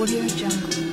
Audio Jungle.